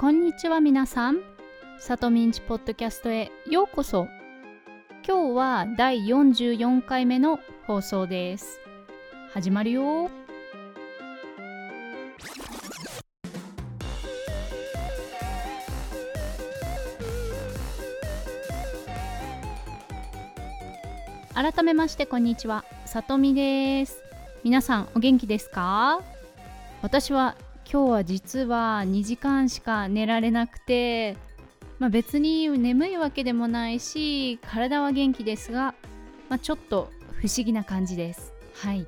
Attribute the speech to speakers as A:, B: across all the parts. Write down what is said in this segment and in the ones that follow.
A: こんにちは皆さん。さとみんちポッドキャストへようこそ。今日は第44回目の放送です。始まるよ改めましてこんにちは、さとみです。皆さんお元気ですか？私は今日は実は2時間しか寝られなくて、まあ、別に眠いわけでもないし体は元気ですが、まあ、ちょっと不思議な感じです。はい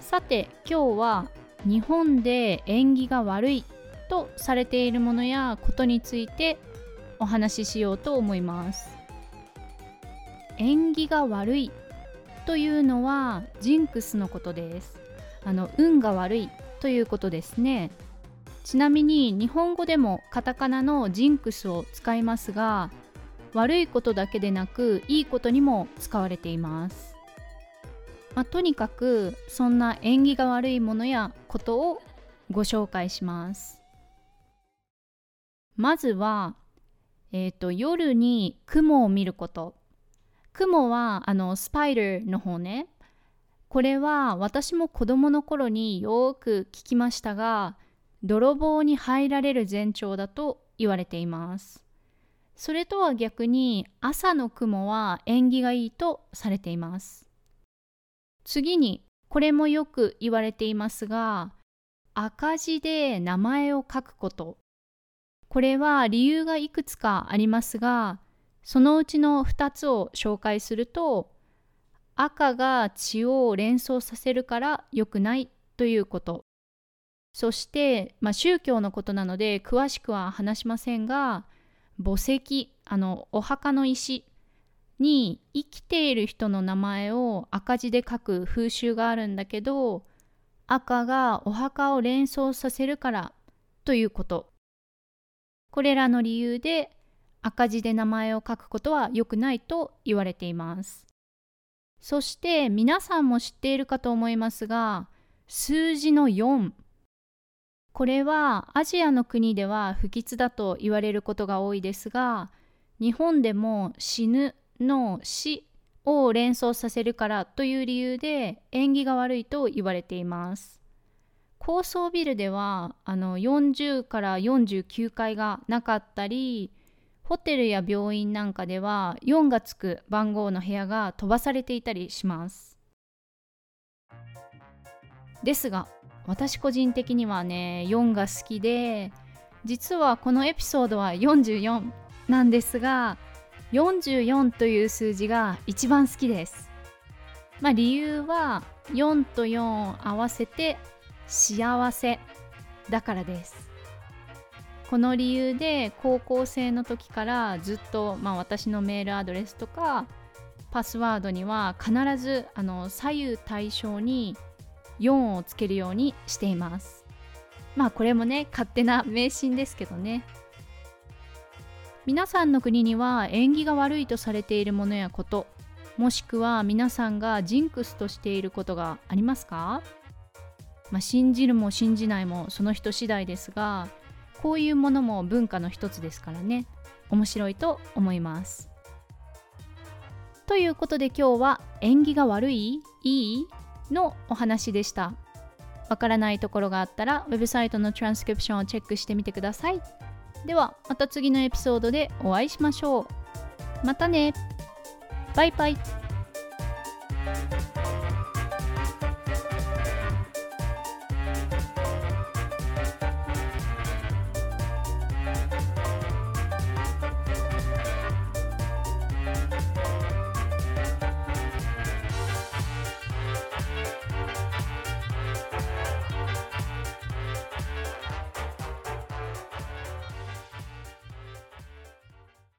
A: さて今日は日本で縁起が悪いとされているものやことについてお話ししようと思います。縁起が悪いというのはジンクスのことです。あの運が悪いということですね。ちなみに日本語でもカタカナのジンクスを使いますが悪いことだけでなくいいことにも使われています、まあ、とにかくそんな縁起が悪いものやことをご紹介します。まずは、えーと、夜に雲を見ること。雲はあのスパイダーの方ね。これは私も子供の頃によく聞きましたが泥棒に入られる前兆だと言われています。それとは逆に朝の雲は縁起がいいとされています。次にこれもよく言われていますが赤字で名前を書くこと。これは理由がいくつかありますがそのうちの2つを紹介すると赤が血を連想させるから良くないということ。そして、まあ、宗教のことなので詳しくは話しませんが墓石あのお墓の石に生きている人の名前を赤字で書く風習があるんだけど赤がお墓を連想させるからということ。これらの理由で赤字で名前を書くことは良くないと言われています。そして皆さんも知っているかと思いますが数字の4これはアジアの国では不吉だと言われることが多いですが日本でも死ぬの死を連想させるからという理由で縁起が悪いと言われています。高層ビルではあの40から49階がなかったりホテルや病院なんかでは4がつく番号の部屋が飛ばされていたりします。ですが私個人的にはね4が好きで実はこのエピソードは44なんですが44という数字が一番好きです。まあ理由は4と4を合わせて幸せだからです。この理由で高校生の時からずっと、まあ、私のメールアドレスとかパスワードには必ずあの左右対称に4をつけるようにしています。まあこれもね勝手な迷信ですけどね。皆さんの国には縁起が悪いとされているものやこともしくは皆さんがジンクスとしていることがありますか、まあ、信じるも信じないもその人次第ですがこういうものも文化の一つですからね。面白いと思います。ということで今日は縁起が悪いいいのお話でした。わからないところがあったらウェブサイトのトランスクリプションをチェックしてみてください。ではまた次のエピソードでお会いしましょう。またね。バイバイ。